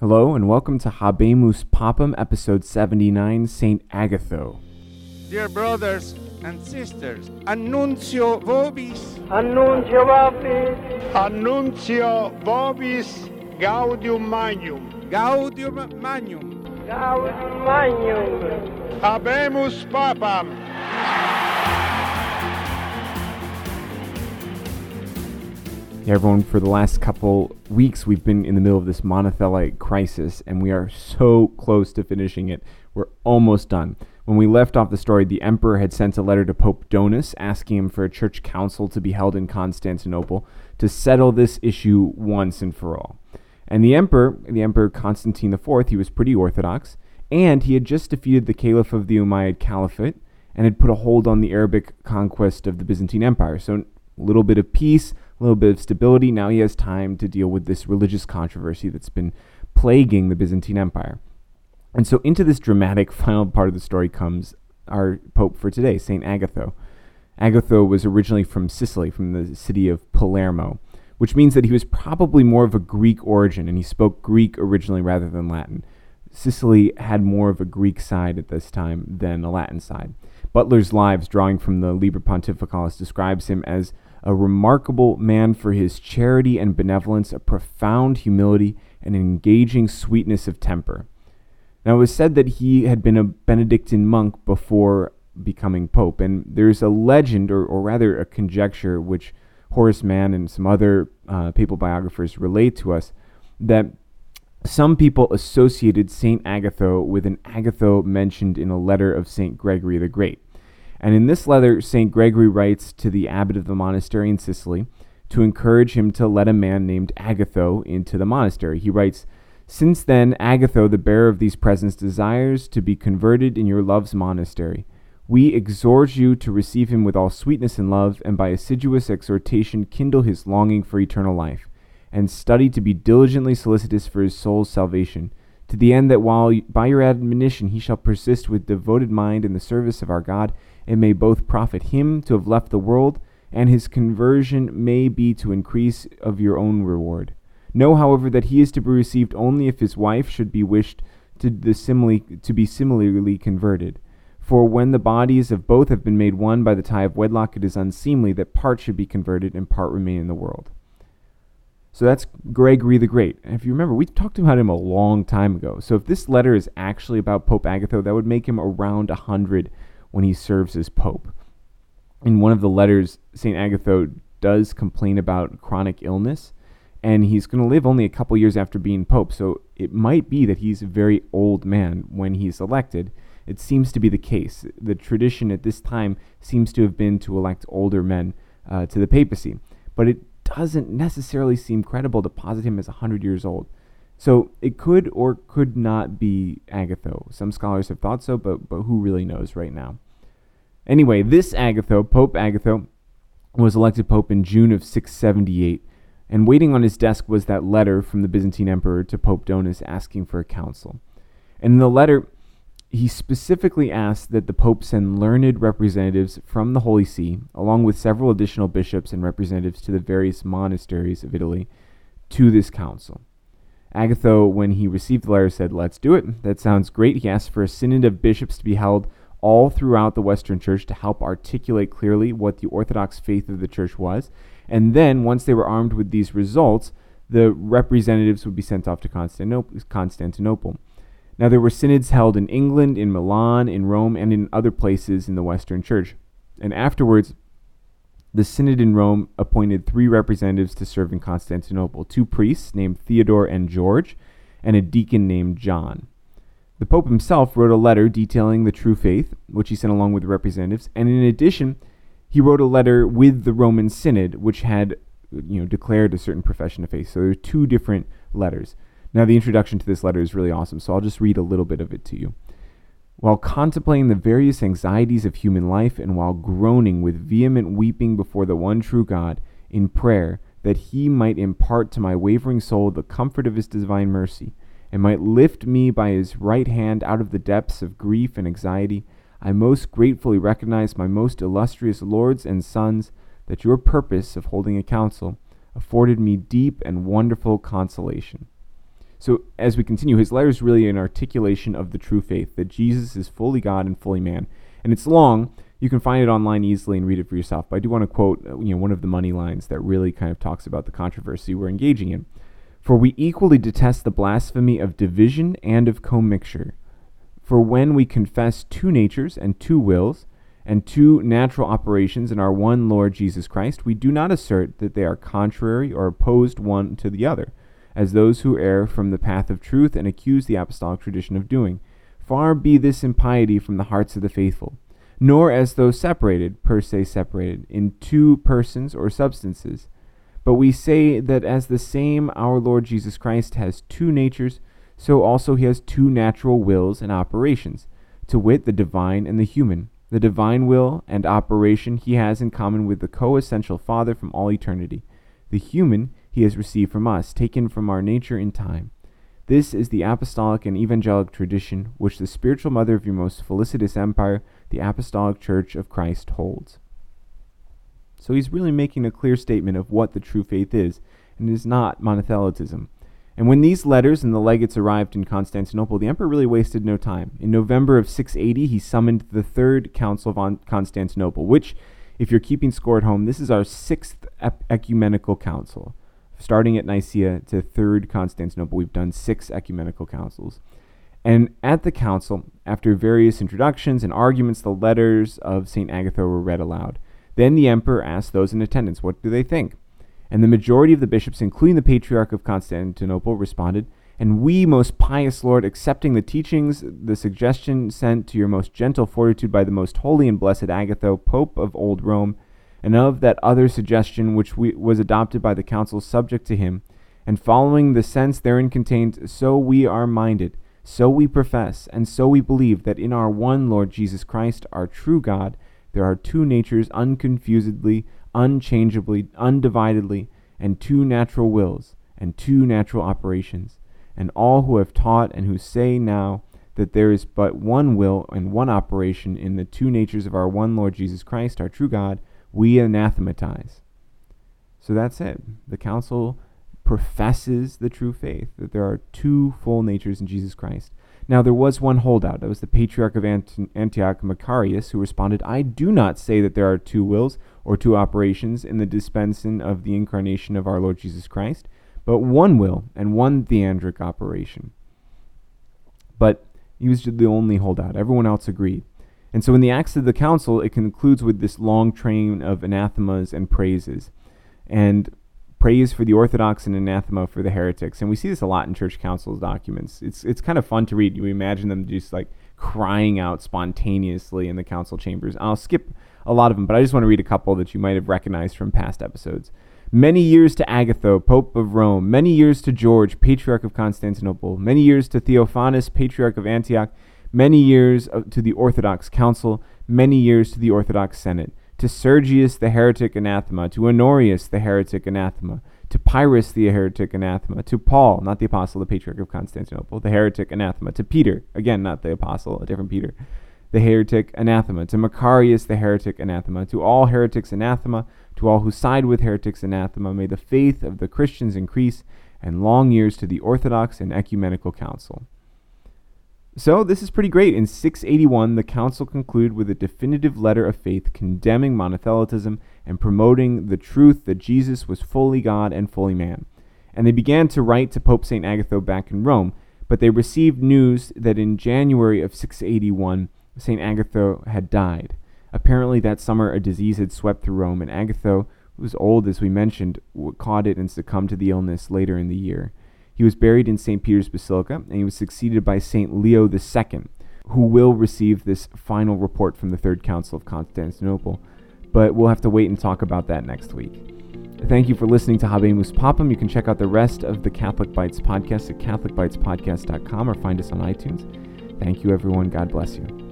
Hello and welcome to Habemus Papam, episode 79, St. Agatho. Dear brothers and sisters, annuncio vobis, Annuncio vobis, Annuncio vobis gaudium magnum. gaudium magnum. gaudium magnum. Habemus papam. Yeah, everyone, for the last couple weeks, we've been in the middle of this monothelite crisis, and we are so close to finishing it. We're almost done. When we left off the story, the emperor had sent a letter to Pope Donus asking him for a church council to be held in Constantinople to settle this issue once and for all. And the emperor, the emperor Constantine IV, he was pretty orthodox, and he had just defeated the caliph of the Umayyad Caliphate and had put a hold on the Arabic conquest of the Byzantine Empire. So a little bit of peace, little bit of stability. Now he has time to deal with this religious controversy that's been plaguing the Byzantine Empire. And so into this dramatic final part of the story comes our pope for today, St. Agatho. Agatho was originally from Sicily, from the city of Palermo, which means that he was probably more of a Greek origin and he spoke Greek originally rather than Latin. Sicily had more of a Greek side at this time than a Latin side. Butler's Lives, drawing from the Liber Pontificalis, describes him as a remarkable man for his charity and benevolence, a profound humility, and an engaging sweetness of temper. Now, it was said that he had been a Benedictine monk before becoming pope, and there's a legend, or, or rather a conjecture, which Horace Mann and some other uh, papal biographers relate to us, that some people associated St. Agatho with an Agatho mentioned in a letter of St. Gregory the Great. And in this letter, St. Gregory writes to the abbot of the monastery in Sicily to encourage him to let a man named Agatho into the monastery. He writes, Since then, Agatho, the bearer of these presents, desires to be converted in your love's monastery. We exhort you to receive him with all sweetness and love, and by assiduous exhortation kindle his longing for eternal life, and study to be diligently solicitous for his soul's salvation, to the end that while by your admonition he shall persist with devoted mind in the service of our God, it may both profit him to have left the world, and his conversion may be to increase of your own reward. Know, however, that he is to be received only if his wife should be wished to, the simile, to be similarly converted. For when the bodies of both have been made one by the tie of wedlock, it is unseemly that part should be converted and part remain in the world. So that's Gregory the Great. And if you remember, we talked about him a long time ago. So if this letter is actually about Pope Agatho, that would make him around 100 when he serves as Pope. In one of the letters, St. Agatho does complain about chronic illness, and he's going to live only a couple years after being Pope. So it might be that he's a very old man when he's elected. It seems to be the case. The tradition at this time seems to have been to elect older men uh, to the papacy. But it doesn't necessarily seem credible to posit him as 100 years old. So it could or could not be Agatho. Some scholars have thought so, but, but who really knows right now? Anyway, this Agatho, Pope Agatho, was elected pope in June of 678, and waiting on his desk was that letter from the Byzantine emperor to Pope Donus asking for a council. And in the letter, he specifically asked that the Pope send learned representatives from the Holy See, along with several additional bishops and representatives to the various monasteries of Italy, to this council. Agatho, when he received the letter, said, Let's do it. That sounds great. He asked for a synod of bishops to be held all throughout the Western Church to help articulate clearly what the Orthodox faith of the Church was. And then, once they were armed with these results, the representatives would be sent off to Constantinople. Now, there were synods held in England, in Milan, in Rome, and in other places in the Western Church. And afterwards, the synod in Rome appointed three representatives to serve in Constantinople two priests named Theodore and George, and a deacon named John. The Pope himself wrote a letter detailing the true faith, which he sent along with the representatives, and in addition, he wrote a letter with the Roman Synod, which had you know declared a certain profession of faith. So there are two different letters. Now, the introduction to this letter is really awesome, so I'll just read a little bit of it to you. While contemplating the various anxieties of human life, and while groaning with vehement weeping before the one true God in prayer, that he might impart to my wavering soul the comfort of his divine mercy, and might lift me by his right hand out of the depths of grief and anxiety, I most gratefully recognize, my most illustrious lords and sons, that your purpose of holding a council afforded me deep and wonderful consolation. So, as we continue, his letter is really an articulation of the true faith that Jesus is fully God and fully man. And it's long. You can find it online easily and read it for yourself. But I do want to quote, uh, you know, one of the money lines that really kind of talks about the controversy we're engaging in. For we equally detest the blasphemy of division and of commixture. For when we confess two natures and two wills and two natural operations in our one Lord Jesus Christ, we do not assert that they are contrary or opposed one to the other as those who err from the path of truth and accuse the apostolic tradition of doing. Far be this impiety from the hearts of the faithful, nor as though separated, per se separated, in two persons or substances. But we say that as the same our Lord Jesus Christ has two natures, so also he has two natural wills and operations, to wit, the divine and the human. The divine will and operation he has in common with the co essential Father from all eternity. The human he has received from us, taken from our nature in time. This is the apostolic and evangelic tradition which the spiritual mother of your most felicitous empire, the apostolic church of Christ, holds. So he's really making a clear statement of what the true faith is, and it is not monothelitism. And when these letters and the legates arrived in Constantinople, the emperor really wasted no time. In November of 680, he summoned the Third Council of Constantinople, which, if you're keeping score at home, this is our sixth ecumenical council starting at Nicaea to Third Constantinople, we've done six ecumenical councils. And at the council, after various introductions and arguments, the letters of St. Agatho were read aloud. Then the emperor asked those in attendance, What do they think? And the majority of the bishops, including the Patriarch of Constantinople, responded, And we, most pious Lord, accepting the teachings, the suggestion sent to your most gentle fortitude by the most holy and blessed Agatho, Pope of Old Rome, and of that other suggestion which we, was adopted by the council subject to him, and following the sense therein contained, so we are minded, so we profess, and so we believe that in our one Lord Jesus Christ, our true God, there are two natures unconfusedly, unchangeably, undividedly, and two natural wills, and two natural operations. And all who have taught and who say now that there is but one will and one operation in the two natures of our one Lord Jesus Christ, our true God, we anathematize. So that's it. The council professes the true faith that there are two full natures in Jesus Christ. Now, there was one holdout. That was the patriarch of Antioch, Macarius, who responded, I do not say that there are two wills or two operations in the dispensation of the incarnation of our Lord Jesus Christ, but one will and one theandric operation. But he was the only holdout. Everyone else agreed. And so in the Acts of the Council, it concludes with this long train of anathemas and praises. And praise for the Orthodox and anathema for the heretics. And we see this a lot in church councils documents. It's, it's kind of fun to read. You imagine them just like crying out spontaneously in the council chambers. I'll skip a lot of them, but I just want to read a couple that you might have recognized from past episodes. Many years to Agatho, Pope of Rome. Many years to George, Patriarch of Constantinople. Many years to Theophanes, Patriarch of Antioch many years uh, to the Orthodox Council, many years to the Orthodox Senate, to Sergius the heretic anathema, to Honorius the heretic anathema, to Pyrrhus the heretic anathema, to Paul, not the apostle, the patriarch of Constantinople, the heretic anathema, to Peter, again, not the apostle, a different Peter, the heretic anathema, to Macarius the heretic anathema, to all heretics anathema, to all who side with heretics anathema, may the faith of the Christians increase, and long years to the Orthodox and Ecumenical Council. So, this is pretty great. In 681, the council concluded with a definitive letter of faith condemning monothelitism and promoting the truth that Jesus was fully God and fully man. And they began to write to Pope St. Agatho back in Rome, but they received news that in January of 681, St. Agatho had died. Apparently, that summer, a disease had swept through Rome, and Agatho, who was old as we mentioned, caught it and succumbed to the illness later in the year. He was buried in St. Peter's Basilica, and he was succeeded by St. Leo II, who will receive this final report from the Third Council of Constantinople. But we'll have to wait and talk about that next week. Thank you for listening to Habemus Papam. You can check out the rest of the Catholic Bites podcast at CatholicBitesPodcast.com or find us on iTunes. Thank you, everyone. God bless you.